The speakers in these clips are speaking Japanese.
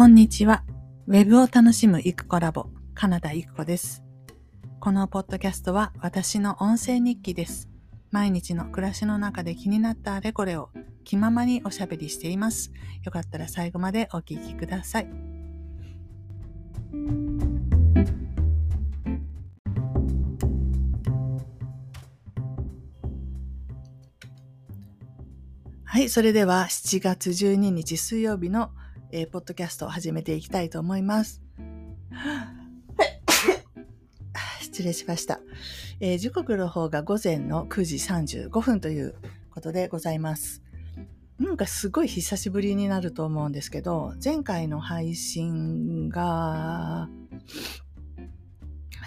こんにちは。ウェブを楽しむイクコラボ、カナダイクコです。このポッドキャストは私の音声日記です。毎日の暮らしの中で気になったあれこれを気ままにおしゃべりしています。よかったら最後までお聞きください。はい、それでは7月12日水曜日のえー、ポッドキャストを始めていきたいと思います。失礼しました、えー、時刻の方が午前の9時35分ということでございます。なんかすごい久しぶりになると思うんですけど、前回の配信が、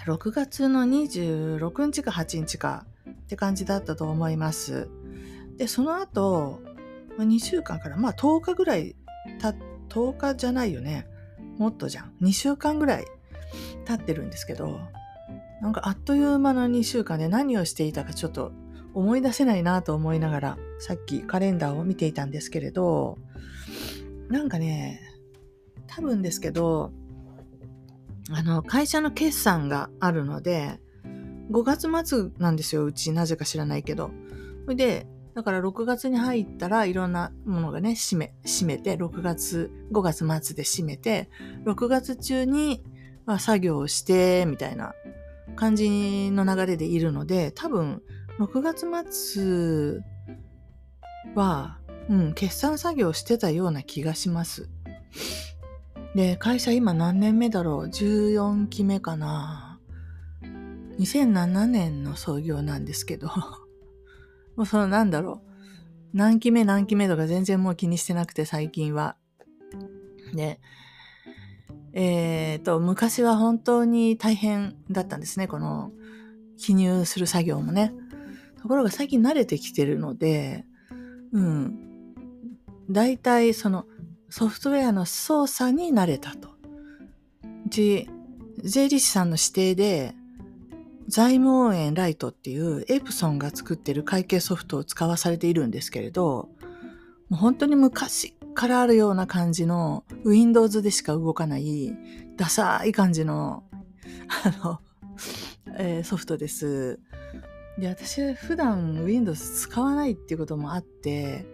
6月の26日か8日かって感じだったと思います。で、その後、2週間から、まあ10日ぐらい経っ10日じゃないよね。もっとじゃん。2週間ぐらい経ってるんですけど、なんかあっという間の2週間で何をしていたかちょっと思い出せないなと思いながら、さっきカレンダーを見ていたんですけれど、なんかね、多分ですけど、あの、会社の決算があるので、5月末なんですよ、うち。なぜか知らないけど。それで、だから6月に入ったらいろんなものがね、閉め、閉めて、6月、5月末で閉めて、6月中に、まあ、作業をして、みたいな感じの流れでいるので、多分、6月末は、うん、決算作業してたような気がします。で、会社今何年目だろう ?14 期目かな。2007年の創業なんですけどもうそのなんだろう。何期目何期目とか全然もう気にしてなくて最近は。で、えっ、ー、と、昔は本当に大変だったんですね。この記入する作業もね。ところが最近慣れてきてるので、うん。大体そのソフトウェアの操作に慣れたと。うち、税理士さんの指定で、財務応援ライトっていうエプソンが作ってる会計ソフトを使わされているんですけれど、もう本当に昔からあるような感じの Windows でしか動かないダサい感じのあの、えー、ソフトです。で、私普段 Windows 使わないっていうこともあって、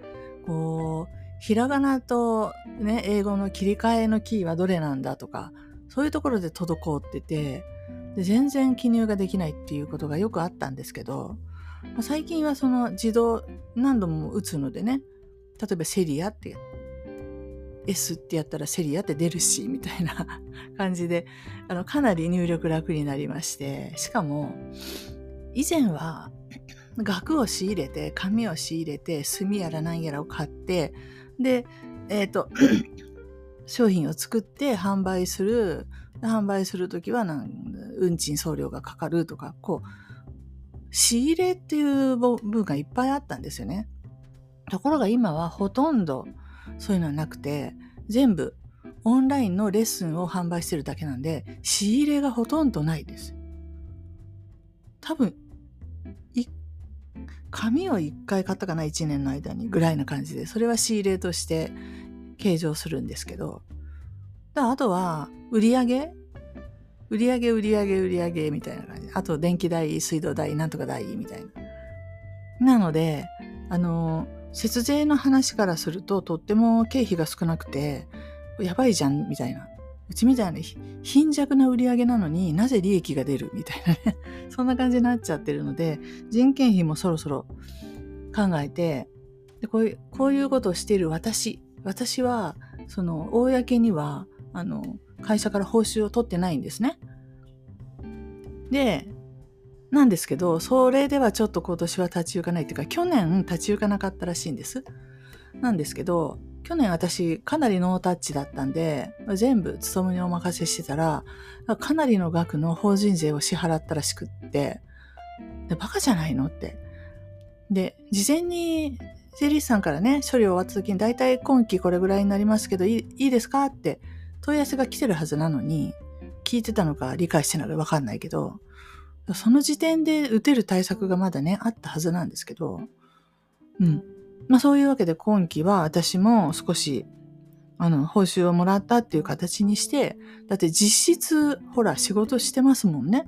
こう、ひらがなとね、英語の切り替えのキーはどれなんだとか、そういうところで滞ってて、で全然記入ができないっていうことがよくあったんですけど、まあ、最近はその自動何度も打つのでね例えばセリアって S ってやったらセリアって出るしみたいな 感じであのかなり入力楽になりましてしかも以前は額を仕入れて紙を仕入れて墨やら何やらを買ってでえっ、ー、と商品を作って販売する販売するときは運賃送料がかかるとか、こう、仕入れっていう部分がいっぱいあったんですよね。ところが今はほとんどそういうのはなくて、全部オンラインのレッスンを販売してるだけなんで、仕入れがほとんどないです。多分、紙を1回買ったかな、1年の間にぐらいな感じで、それは仕入れとして計上するんですけど、あとは、売り上げ？売り上げ売り上げ売り上げみたいな感じ。あと電気代、水道代、なんとか代みたいな。なので、あの、節税の話からするととっても経費が少なくて、やばいじゃんみたいな。うちみたいな貧弱な売り上げなのになぜ利益が出るみたいなね。そんな感じになっちゃってるので、人件費もそろそろ考えて、でこういうこういうことをしている私、私は、その、公には、あの、会社から報酬を取ってないんですね。で、なんですけど、それではちょっと今年は立ち行かないっていうか、去年立ち行かなかったらしいんです。なんですけど、去年私かなりノータッチだったんで、全部勤にお任せしてたら、かなりの額の法人税を支払ったらしくって、でバカじゃないのって。で、事前に税理士さんからね、処理終わった時に大体今期これぐらいになりますけどいいですかって問い合わせが来てるはずなのに、聞いてたのか理解してないのかわかんないけど、その時点で打てる対策がまだね、あったはずなんですけど、うん。まあそういうわけで今期は私も少しあの、報酬をもらったっていう形にして、だって実質、ほら、仕事してますもんね。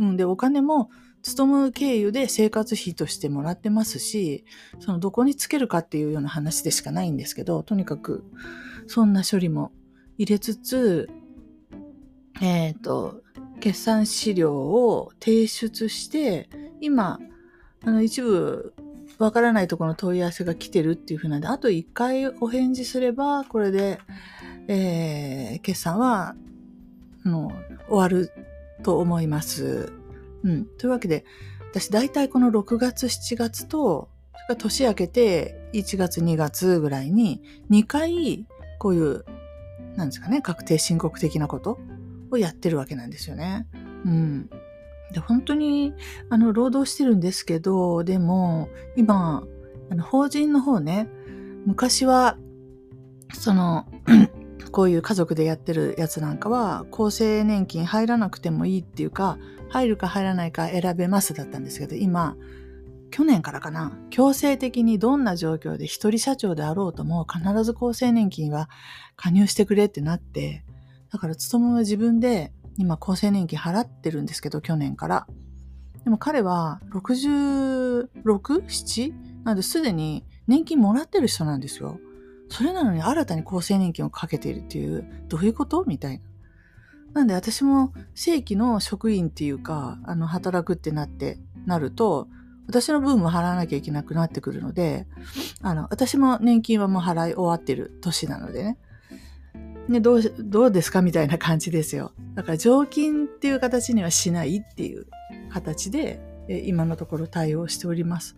うん、で、お金も、勤む経由で生活費としてもらってますし、そのどこにつけるかっていうような話でしかないんですけど、とにかく、そんな処理も入れつつ、えっ、ー、と、決算資料を提出して、今、あの、一部、わからないところの問い合わせが来てるっていうふうなんで、あと一回お返事すれば、これで、えー、決算は、もう、終わると思います。うん。というわけで、私大体この6月、7月と、それから年明けて1月、2月ぐらいに2回こういう、なんですかね、確定申告的なことをやってるわけなんですよね。うん。で、本当に、あの、労働してるんですけど、でも、今、あの、法人の方ね、昔は、その、こういう家族でやってるやつなんかは、厚生年金入らなくてもいいっていうか、入るか入らないか選べますだったんですけど、今、去年からかな、強制的にどんな状況で一人社長であろうとも必ず厚生年金は加入してくれってなって、だから勤は自分で今厚生年金払ってるんですけど、去年から。でも彼は 66?7? なんですでに年金もらってる人なんですよ。それなのに新たに厚生年金をかけているっていう、どういうこと？みたいな。なんで私も正規の職員っていうか、あの、働くってなって、なると、私の分も払わなきゃいけなくなってくるので、あの、私も年金はもう払い終わってる年なのでね。ね、どう、どうですかみたいな感じですよ。だから常勤っていう形にはしないっていう形で、今のところ対応しております。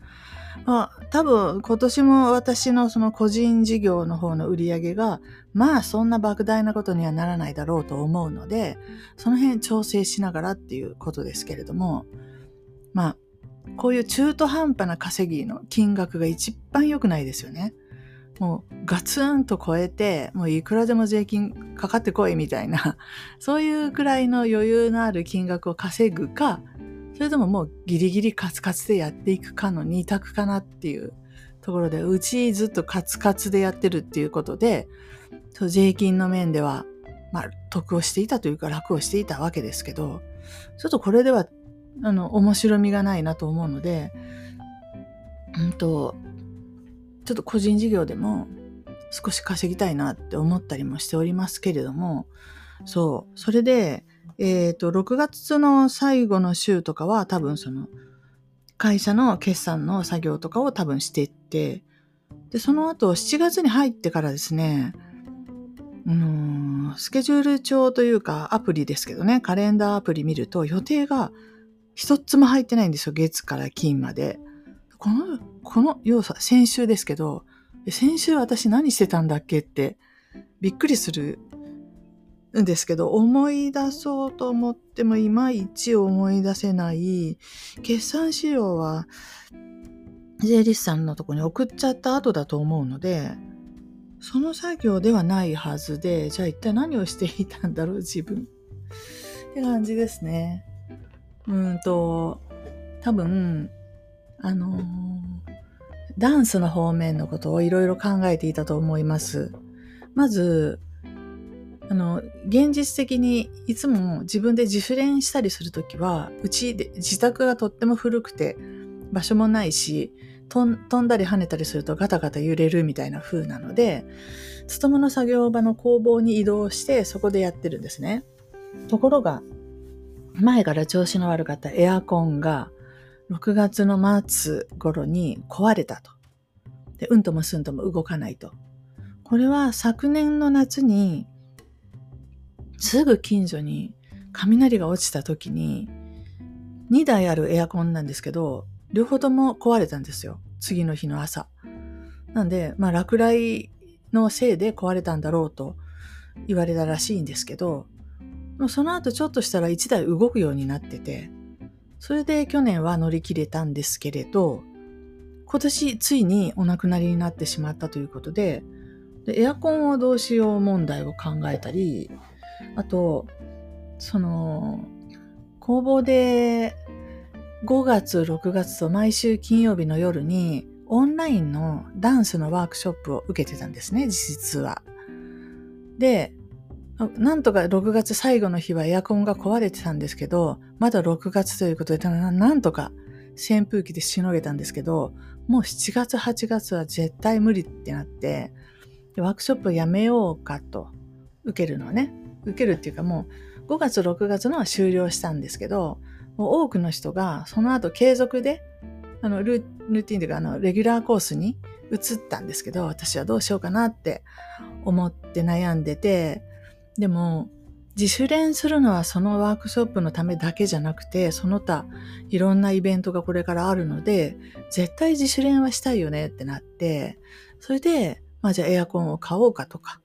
まあ、多分今年も私のその個人事業の方の売り上げが、まあそんな莫大なことにはならないだろうと思うので、その辺調整しながらっていうことですけれども、まあ、こういう中途半端な稼ぎの金額が一番良くないですよね。もうガツンと超えて、もういくらでも税金かかってこいみたいな、そういうくらいの余裕のある金額を稼ぐか、それとももうギリギリカツカツでやっていくかの二択かなっていうところで、うちずっとカツカツでやってるっていうことで、税金の面では、まあ、得をしていたというか楽をしていたわけですけど、ちょっとこれでは、あの、面白みがないなと思うので、うんと、ちょっと個人事業でも少し稼ぎたいなって思ったりもしておりますけれども、そう、それで、えっ、ー、と、6月の最後の週とかは多分その、会社の決算の作業とかを多分していって、で、その後7月に入ってからですね、うん、スケジュール帳というかアプリですけどね、カレンダーアプリ見ると予定が一つも入ってないんですよ、月から金まで。この、この要素、先週ですけど、先週私何してたんだっけってびっくりするんですけど、思い出そうと思ってもいまいち思い出せない、決算資料は税理士さんのとこに送っちゃった後だと思うので、その作業ではないはずで、じゃあ一体何をしていたんだろう、自分。って感じですね。うんと、多分、あのー、ダンスの方面のことをいろいろ考えていたと思います。まず、あの、現実的にいつも自分で自主練したりするときは、うちで自宅がとっても古くて場所もないし、飛んだり跳ねたりするとガタガタ揺れるみたいな風なので、勤めの作業場の工房に移動してそこでやってるんですね。ところが、前から調子の悪かったエアコンが6月の末頃に壊れたと。で、うんともすんとも動かないと。これは昨年の夏にすぐ近所に雷が落ちた時に、2台あるエアコンなんですけど、両方とも壊れたんですよ。次の日の朝。なんで、まあ落雷のせいで壊れたんだろうと言われたらしいんですけど、その後ちょっとしたら1台動くようになってて、それで去年は乗り切れたんですけれど、今年ついにお亡くなりになってしまったということで、でエアコンをどうしよう問題を考えたり、あと、その、工房で5月、6月と毎週金曜日の夜にオンラインのダンスのワークショップを受けてたんですね、実は。で、なんとか6月最後の日はエアコンが壊れてたんですけど、まだ6月ということで、なんとか扇風機でしのげたんですけど、もう7月8月は絶対無理ってなって、ワークショップをやめようかと、受けるのはね、受けるっていうかもう5月6月のは終了したんですけど、多くの人がその後継続で、ルーティンというかレギュラーコースに移ったんですけど、私はどうしようかなって思って悩んでて、でも、自主練するのはそのワークショップのためだけじゃなくて、その他いろんなイベントがこれからあるので、絶対自主練はしたいよねってなって、それで、まあじゃあエアコンを買おうかとか、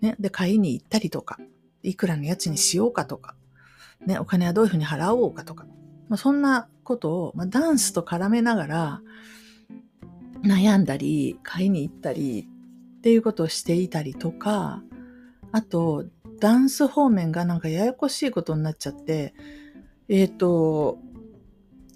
ね、で買いに行ったりとか、いくらの家賃にしようかとか、ね、お金はどういうふうに払おうかとか、まあ、そんなことを、まあ、ダンスと絡めながら悩んだり、買いに行ったりっていうことをしていたりとか、あと、ダンス方面がなんかややこしいことになっちゃって、えっ、ー、と、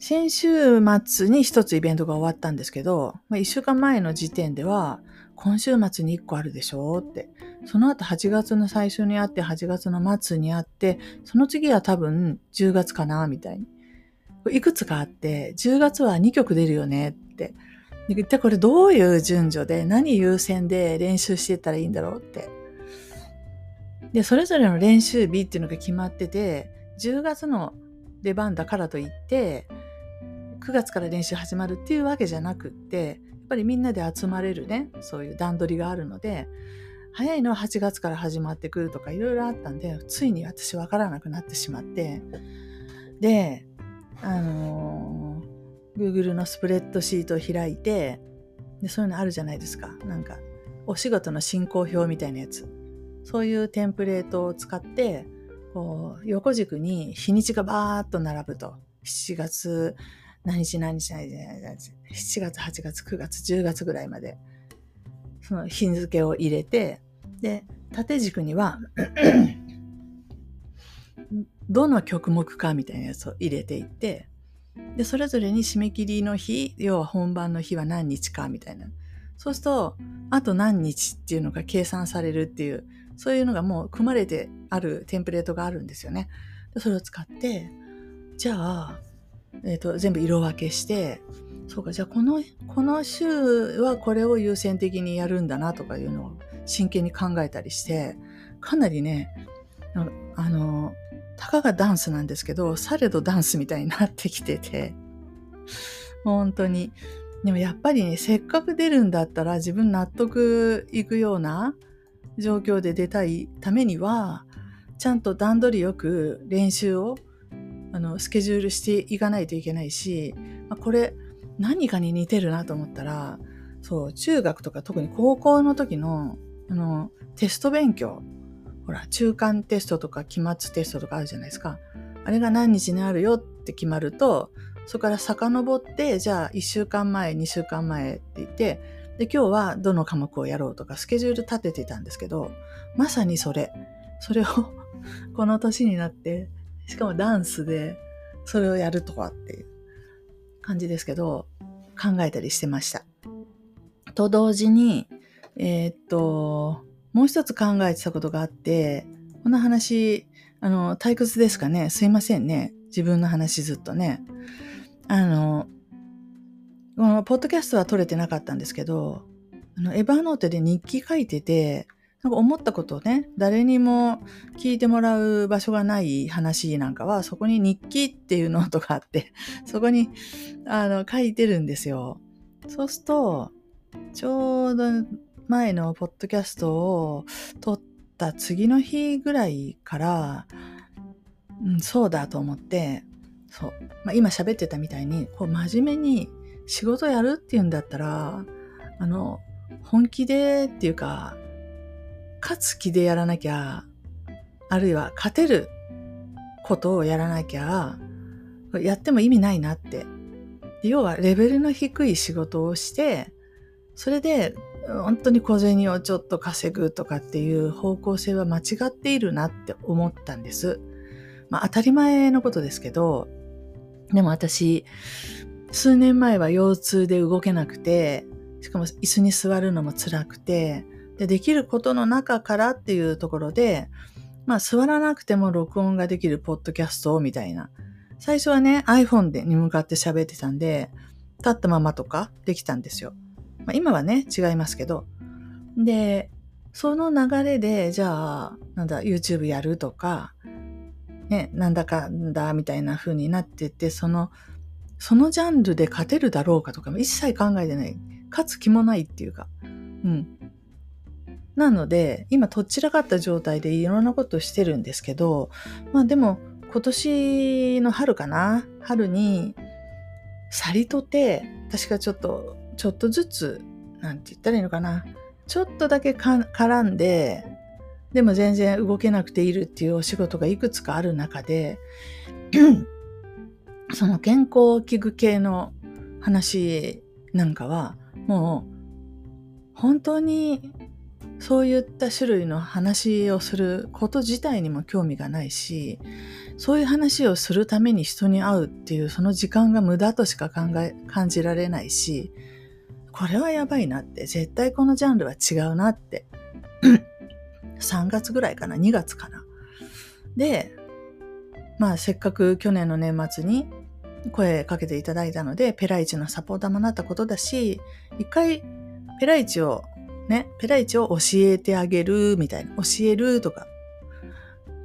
先週末に一つイベントが終わったんですけど、まあ、一週間前の時点では、今週末に一個あるでしょって。その後8月の最初にあって、8月の末にあって、その次は多分10月かな、みたいに。いくつかあって、10月は2曲出るよねって。一体これどういう順序で何優先で練習していったらいいんだろうってで、それぞれの練習日っていうのが決まってて、10月の出番だからといって、9月から練習始まるっていうわけじゃなくって、やっぱりみんなで集まれるね、そういう段取りがあるので、早いのは8月から始まってくるとかいろいろあったんで、ついに私わからなくなってしまって、で、あのー、Google のスプレッドシートを開いて、でそういうのあるじゃないですか。なんか、お仕事の進行表みたいなやつ。そういうテンプレートを使って、こう横軸に日にちがバーッと並ぶと。7月何日何日何日何日7月8月9月10月ぐらいまでその日付を入れてで縦軸には どの曲目かみたいなやつを入れていってでそれぞれに締め切りの日要は本番の日は何日かみたいなそうするとあと何日っていうのが計算されるっていうそういうのがもう組まれてあるテンプレートがあるんですよね。でそれを使って、じゃあ、えっ、ー、と、全部色分けして、そうか、じゃあこの、この週はこれを優先的にやるんだなとかいうのを真剣に考えたりして、かなりね、あの、たかがダンスなんですけど、されどダンスみたいになってきてて、本当に。でもやっぱりね、せっかく出るんだったら自分納得いくような状況で出たいためにはちゃんと段取りよく練習をあのスケジュールしていかないといけないし、まあ、これ何かに似てるなと思ったらそう中学とか特に高校の時のあのテスト勉強。ほら中間テストとか期末テストとかあるじゃないですか。あれが何日にあるよって決まるとそこから遡ってじゃあ1週間前2週間前って言ってで、今日はどの科目をやろうとかスケジュール立ててたんですけど、まさにそれ。それを この年になって、しかもダンスでそれをやるとはっていう感じですけど、考えたりしてました。と同時に、えー、っと、もう一つ考えてたことがあって、この話、あの、退屈ですかねすいませんね。自分の話ずっとね。あの、のポッドキャストは撮れてなかったんですけど、あのエヴァーノートで日記書いてて、なんか思ったことをね、誰にも聞いてもらう場所がない話なんかは、そこに日記っていうノートがあって、そこにあの書いてるんですよ。そうすると、ちょうど前のポッドキャストを撮った次の日ぐらいから、うん、そうだと思って、そう。まあ、今喋ってたみたいに、こう真面目に仕事やるっていうんだったら、あの、本気でっていうか、勝つ気でやらなきゃ、あるいは勝てることをやらなきゃ、やっても意味ないなって。要はレベルの低い仕事をして、それで本当に小銭をちょっと稼ぐとかっていう方向性は間違っているなって思ったんです。まあ当たり前のことですけど、でも私、数年前は腰痛で動けなくて、しかも椅子に座るのも辛くて、で、できることの中からっていうところで、まあ座らなくても録音ができるポッドキャストをみたいな。最初はね、iPhone でに向かって喋ってたんで、立ったままとかできたんですよ。まあ、今はね、違いますけど。で、その流れで、じゃあ、なんだ、YouTube やるとか、ね、なんだかんだみたいな風になってて、その、そのジャンルで勝てるだろうかとかも一切考えてない。勝つ気もないっていうか。うん。なので、今、とっちらかった状態でいろんなことをしてるんですけど、まあでも、今年の春かな春に、サリとて、私がちょっと、ちょっとずつ、なんて言ったらいいのかな。ちょっとだけ絡んで、でも全然動けなくているっていうお仕事がいくつかある中で、その健康器具系の話なんかは、もう本当にそういった種類の話をすること自体にも興味がないし、そういう話をするために人に会うっていうその時間が無駄としか考え、感じられないし、これはやばいなって、絶対このジャンルは違うなって 3月ぐらいかな、2月かな？で、まあせっかく去年の年末に声かけていただいたので、ペライチのサポーターもなったことだし、一回ペライチをね、ペライチを教えてあげるみたいな、教えるとか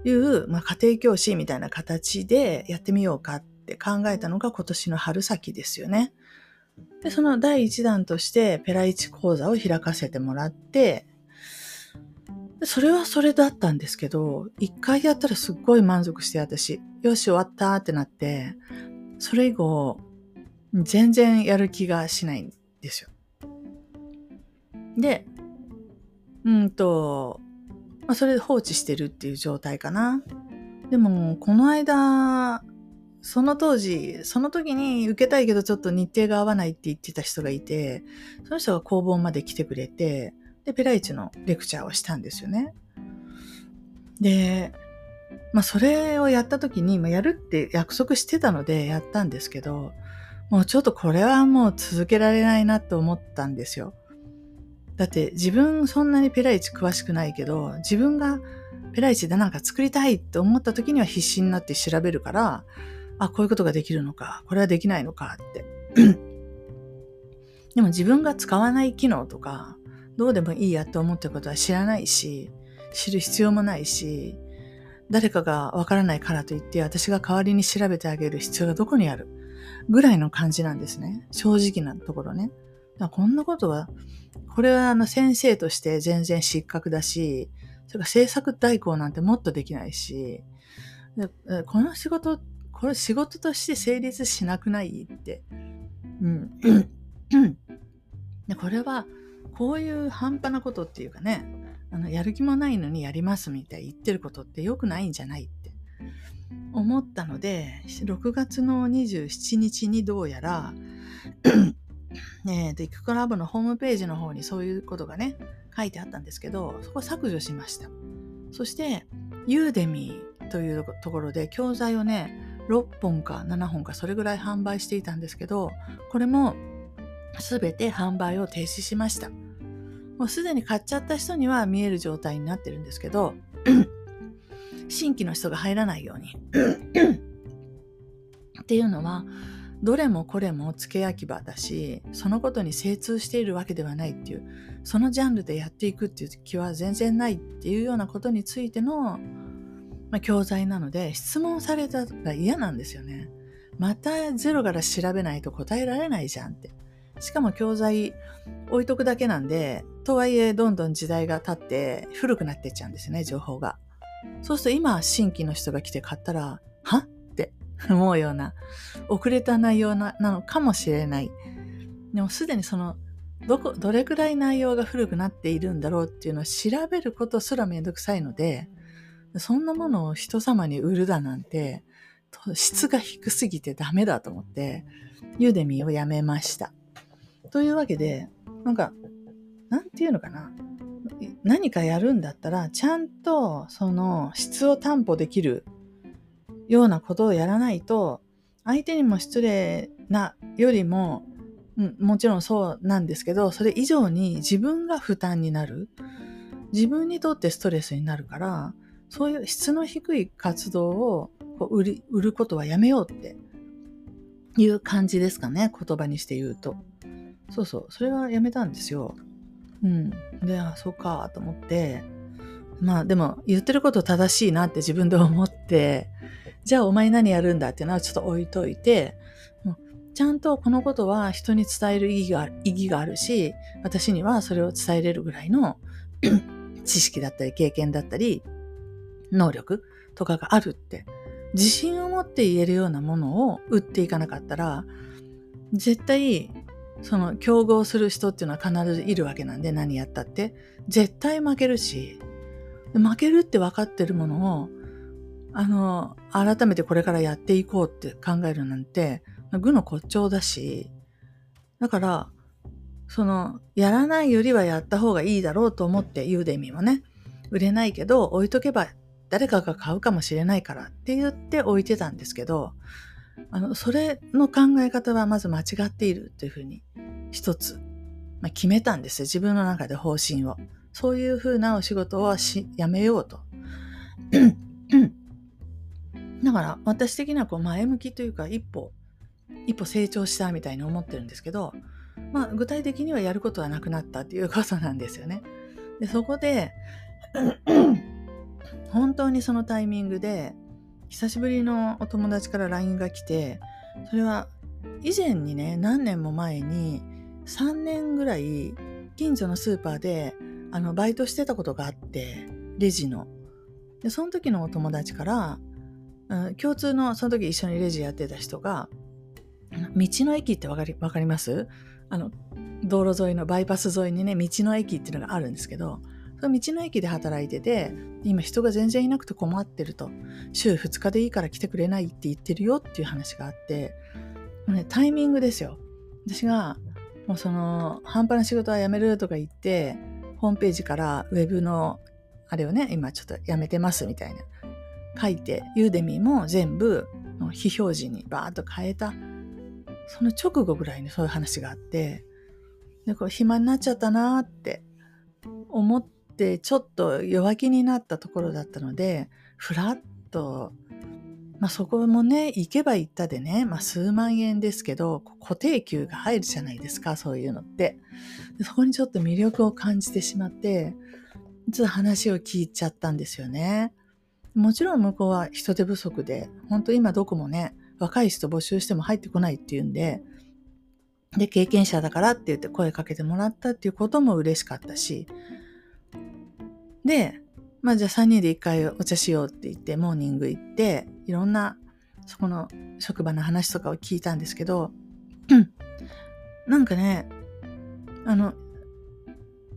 いう、まあ、家庭教師みたいな形でやってみようかって考えたのが今年の春先ですよね。で、その第一弾としてペライチ講座を開かせてもらって、それはそれだったんですけど、一回やったらすっごい満足して私、よし終わったってなって、それ以後、全然やる気がしないんですよ。で、うんと、まあ、それで放置してるっていう状態かな。でも、この間、その当時、その時に受けたいけどちょっと日程が合わないって言ってた人がいて、その人が工房まで来てくれて、で、ペライチのレクチャーをしたんですよね。で、まあそれをやった時に、まあ、やるって約束してたのでやったんですけど、もうちょっとこれはもう続けられないなと思ったんですよ。だって自分そんなにペライチ詳しくないけど、自分がペライチでなんか作りたいって思った時には必死になって調べるから、あ、こういうことができるのか、これはできないのかって。でも自分が使わない機能とか、どうでもいいやと思ってることは知らないし、知る必要もないし、誰かがわからないからといって私が代わりに調べてあげる必要がどこにあるぐらいの感じなんですね。正直なところね。だこんなことは、これはあの先生として全然失格だし、それから制作代行なんてもっとできないし、この仕事、これ仕事として成立しなくないって。うん。でこれはこういう半端なことっていうかね、あの、やる気もないのにやりますみたいに言ってることって良くないんじゃないって思ったので、6月の27日にどうやら、えっと、イクコラボのホームページの方にそういうことがね、書いてあったんですけど、そこ削除しました。そして、ユーデミーというところで教材をね、6本か7本かそれぐらい販売していたんですけど、これも全て販売を停止しました。もうすでに買っちゃった人には見える状態になってるんですけど、新規の人が入らないように。っていうのは、どれもこれも付け焼き場だし、そのことに精通しているわけではないっていう、そのジャンルでやっていくっていう気は全然ないっていうようなことについての、まあ、教材なので、質問されたら嫌なんですよね。またゼロから調べないと答えられないじゃんって。しかも教材置いとくだけなんで、とはいえどんどん時代が経って古くなってっちゃうんですよね、情報が。そうすると今新規の人が来て買ったら、は？って思うような、遅れた内容なのかもしれない。でもすでにその、どこ、どれくらい内容が古くなっているんだろうっていうのを調べることすらめんどくさいので、そんなものを人様に売るだなんて、質が低すぎてダメだと思って、ユーデミーをやめました。というわけで、なんか、なんていうのかな。何かやるんだったら、ちゃんとその質を担保できるようなことをやらないと、相手にも失礼なよりも、もちろんそうなんですけど、それ以上に自分が負担になる。自分にとってストレスになるから、そういう質の低い活動をこう売り売ることはやめようっていう感じですかね。言葉にして言うと。そうそう。それはやめたんですよ。うん。で、あ、そうかと思って。まあでも言ってること正しいなって自分で思って、じゃあお前何やるんだっていうのはちょっと置いといて、ちゃんとこのことは人に伝える意義が意義があるし、私にはそれを伝えれるぐらいの 知識だったり経験だったり、能力とかがあるって、自信を持って言えるようなものを売っていかなかったら、絶対、その競合する人っていうのは必ずいるわけなんで、何やったって。絶対負けるし、負けるって分かってるものを、あの、改めてこれからやっていこうって考えるなんて、愚の骨頂だし、だから、その、やらないよりはやった方がいいだろうと思って、ユーデミーもね、売れないけど、置いとけば誰かが買うかもしれないからって言って置いてたんですけど、あの、それの考え方はまず間違っているというふうに、一つ、まあ、決めたんですよ。自分の中で方針を。そういうふうなお仕事はし、やめようと。だから私的にはこう前向きというか一歩一歩成長したみたいに思ってるんですけど、まあ、具体的にはやることはなくなったっていうことなんですよね。でそこで 本当にそのタイミングで久しぶりのお友達から LINE が来てそれは以前にね何年も前に3年ぐらい近所のスーパーであのバイトしてたことがあってレジの。でその時のお友達から、うん、共通のその時一緒にレジやってた人が道の駅ってわかりわかります？あの道路沿いのバイパス沿いにね道の駅っていうのがあるんですけど道の駅で働いてて今人が全然いなくて困ってると。週2日でいいから来てくれないって言ってるよっていう話があって、ね、タイミングですよ。私がもうその半端な仕事は辞めるとか言ってホームページからウェブのあれをね今ちょっとやめてますみたいな。書いてユーデミーも全部非表示にバーッと変えた。その直後ぐらいにそういう話があって、で、こう暇になっちゃったなーって思って、ちょっと弱気になったところだったので、ふらっと、まあそこもね、行けば行ったでね、まあ数万円ですけど、固定給が入るじゃないですか、そういうのって。そこにちょっと魅力を感じてしまって、ちょっと話を聞いちゃったんですよね。もちろん向こうは人手不足で、本当今どこもね、若い人募集しても入ってこないっていうんで、で、経験者だからって言って声かけてもらったっていうことも嬉しかったし、で、まあじゃあ3人で一回お茶しようって言ってモーニング行って、いろんなそこの職場の話とかを聞いたんですけど、なんかね、あの、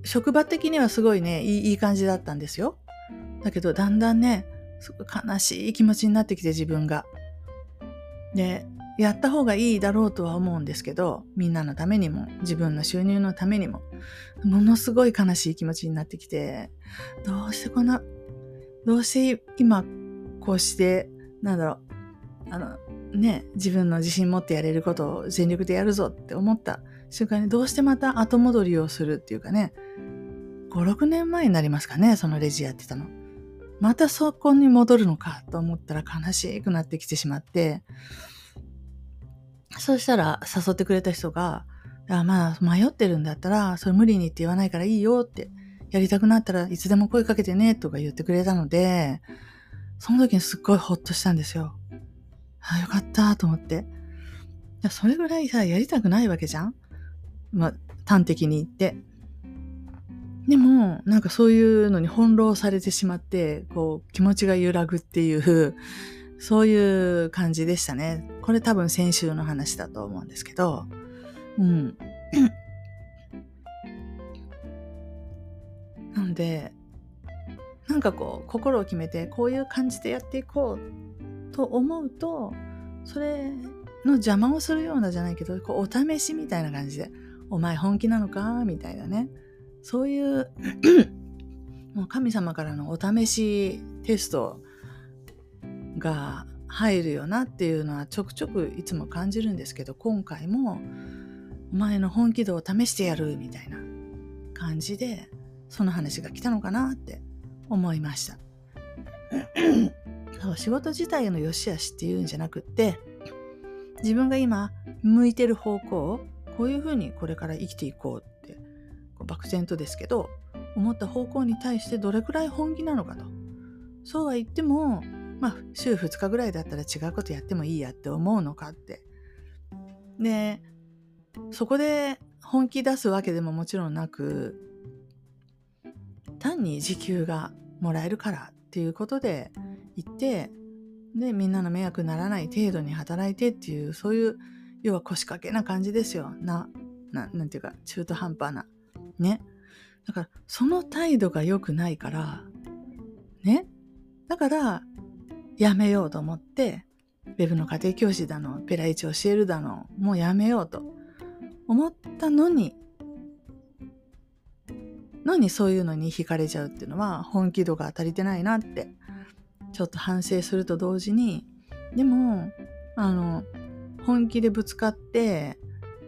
職場的にはすごいね、いいいい感じだったんですよ。だけど、だんだんね、すごい悲しい気持ちになってきて自分が。で、やった方がいいだろうとは思うんですけど、みんなのためにも、自分の収入のためにも、ものすごい悲しい気持ちになってきて、どうしてこんな、どうして今、こうして、なんだろう、あの、ね、自分の自信持ってやれることを全力でやるぞって思った瞬間に、どうしてまた後戻りをするっていうかね、5、6年前になりますかね、そのレジやってたの。またそこに戻るのかと思ったら悲しくなってきてしまって、そうしたら誘ってくれた人が、あまあ迷ってるんだったら、それ無理にって言わないからいいよって、やりたくなったらいつでも声かけてねとか言ってくれたので、その時にすっごいホッとしたんですよ。あよかったと思って。それぐらいさ、やりたくないわけじゃん？まあ、端的に言って。でも、なんかそういうのに翻弄されてしまって、こう、気持ちが揺らぐっていう、そういう感じでしたね。これ多分先週の話だと思うんですけど、うん。なので、なんかこう、心を決めて、こういう感じでやっていこうと思うと、それの邪魔をするようなじゃないけど、こうお試しみたいな感じで、お前本気なのか？みたいなね。そういう もう神様からのお試しテストが入るよなっていうのはちょくちょくいつも感じるんですけど今回もお前の本気度を試してやるみたいな感じでその話が来たのかなって思いました。仕事自体の良し悪しっていうんじゃなくって自分が今向いてる方向こういうふうにこれから生きていこうって漠然とですけど思った方向に対してどれくらい本気なのかと。そうは言ってもまあ週2日ぐらいだったら違うことやってもいいやって思うのかって。でそこで本気出すわけでももちろんなく単に時給がもらえるからっていうことで行ってでみんなの迷惑にならない程度に働いてっていうそういう要は腰掛けな感じですよ。なななんていうか中途半端な。ね。だからその態度が良くないからね。だからやめようと思ってウェブの家庭教師だのペライチ教えるだのもうやめようと思ったのにのにそういうのに惹かれちゃうっていうのは本気度が足りてないなってちょっと反省すると同時にでもあの本気でぶつかって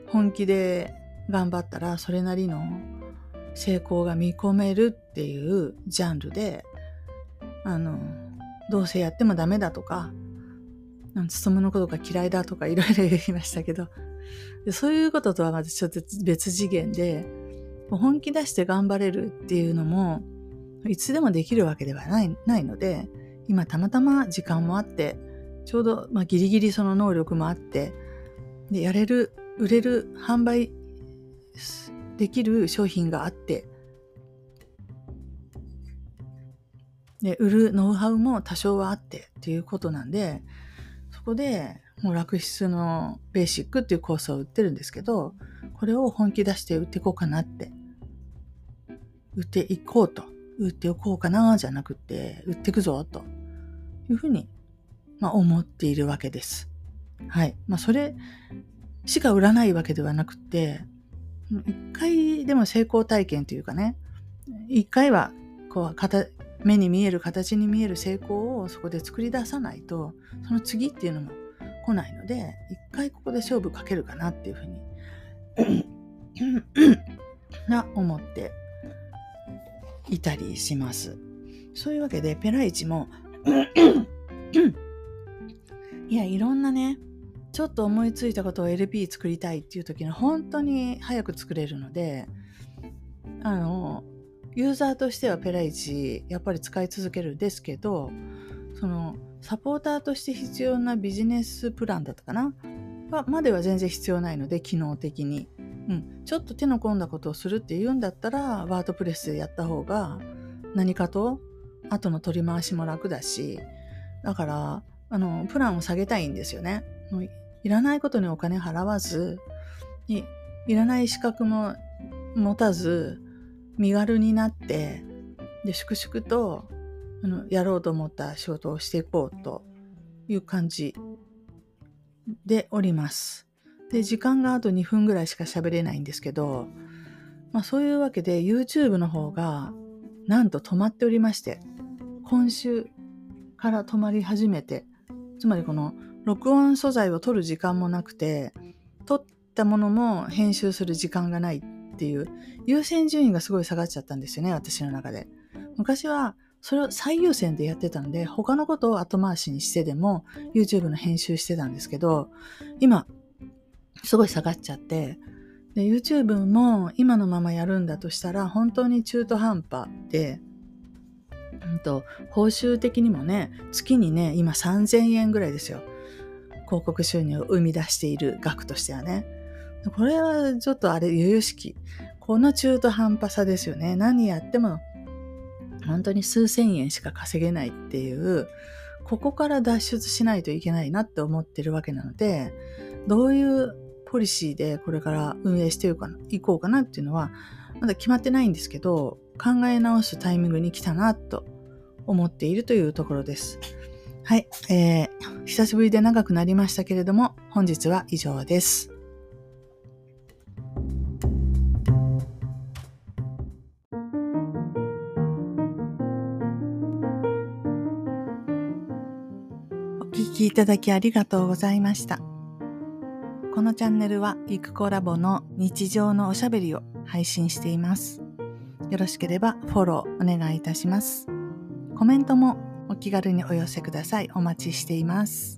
本気で頑張ったらそれなりの成功が見込めるっていうジャンルであのどうせやってもダメだとか勤のことが嫌いだとかいろいろ言いましたけどそういうこととはまたちょっと別次元で本気出して頑張れるっていうのもいつでもできるわけではないないので今たまたま時間もあってちょうど、まあ、ギリギリその能力もあってでやれる売れる販売できる商品があってで売るノウハウも多少はあってっていうことなんでそこでもう楽室のベーシックっていうコースを売ってるんですけどこれを本気出して売っていこうかなって売っていこうと売っておこうかなじゃなくて売っていくぞというふうに、まあ、思っているわけです。はい。まあ、それしか売らないわけではなくて、一回でも成功体験というかね、一回はこう目に見える形に見える成功をそこで作り出さないと、その次っていうのも来ないので、一回ここで勝負かけるかなっていうふうに な思っていたりします。そういうわけで、ペライチも いや、いろんなね、ちょっと思いついたことを LP 作りたいっていう時に本当に早く作れるので、あの、ユーザーとしてはペライチやっぱり使い続けるんですけど、そのサポーターとして必要なビジネスプランだったかな？までは全然必要ないので、機能的に。うん、ちょっと手の込んだことをするって言うんだったら、ワードプレスでやった方が何かと後の取り回しも楽だし、だから、あの、プランを下げたいんですよね。もういらないことにお金払わず、いいらない資格も持たず、身軽になって、で、粛々と、あの、やろうと思った仕事をしていこうという感じでおります。で、時間があと2分ぐらいしか喋れないんですけど、まあそういうわけで YouTube の方がなんと止まっておりまして、今週から止まり始めて、つまりこの録音素材を撮る時間もなくて、撮ったものも編集する時間がないっていう優先順位がすごい下がっちゃったんですよね、私の中で。昔はそれを最優先でやってたんで、他のことを後回しにしてでも YouTube の編集してたんですけど、今、すごい下がっちゃって、で YouTube も今のままやるんだとしたら本当に中途半端で、うんと、報酬的にもね、月にね、今3000円ぐらいですよ。広告収入を生み出している額としてはね。これはちょっとあれ、由々しき。この中途半端さですよね。何やっても、本当に数千円しか稼げないっていう、ここから脱出しないといけないなって思ってるわけなので、どういうポリシーでこれから運営していこうかなっていうのは、まだ決まってないんですけど、考え直すタイミングに来たなと思っているというところです。はい、えー、久しぶりで長くなりましたけれども、本日は以上です。きいただきありがとうございました。このチャンネルはゆくコラボの日常のおしゃべりを配信しています。よろしければフォローお願いいたします。コメントもお気軽にお寄せください。お待ちしています。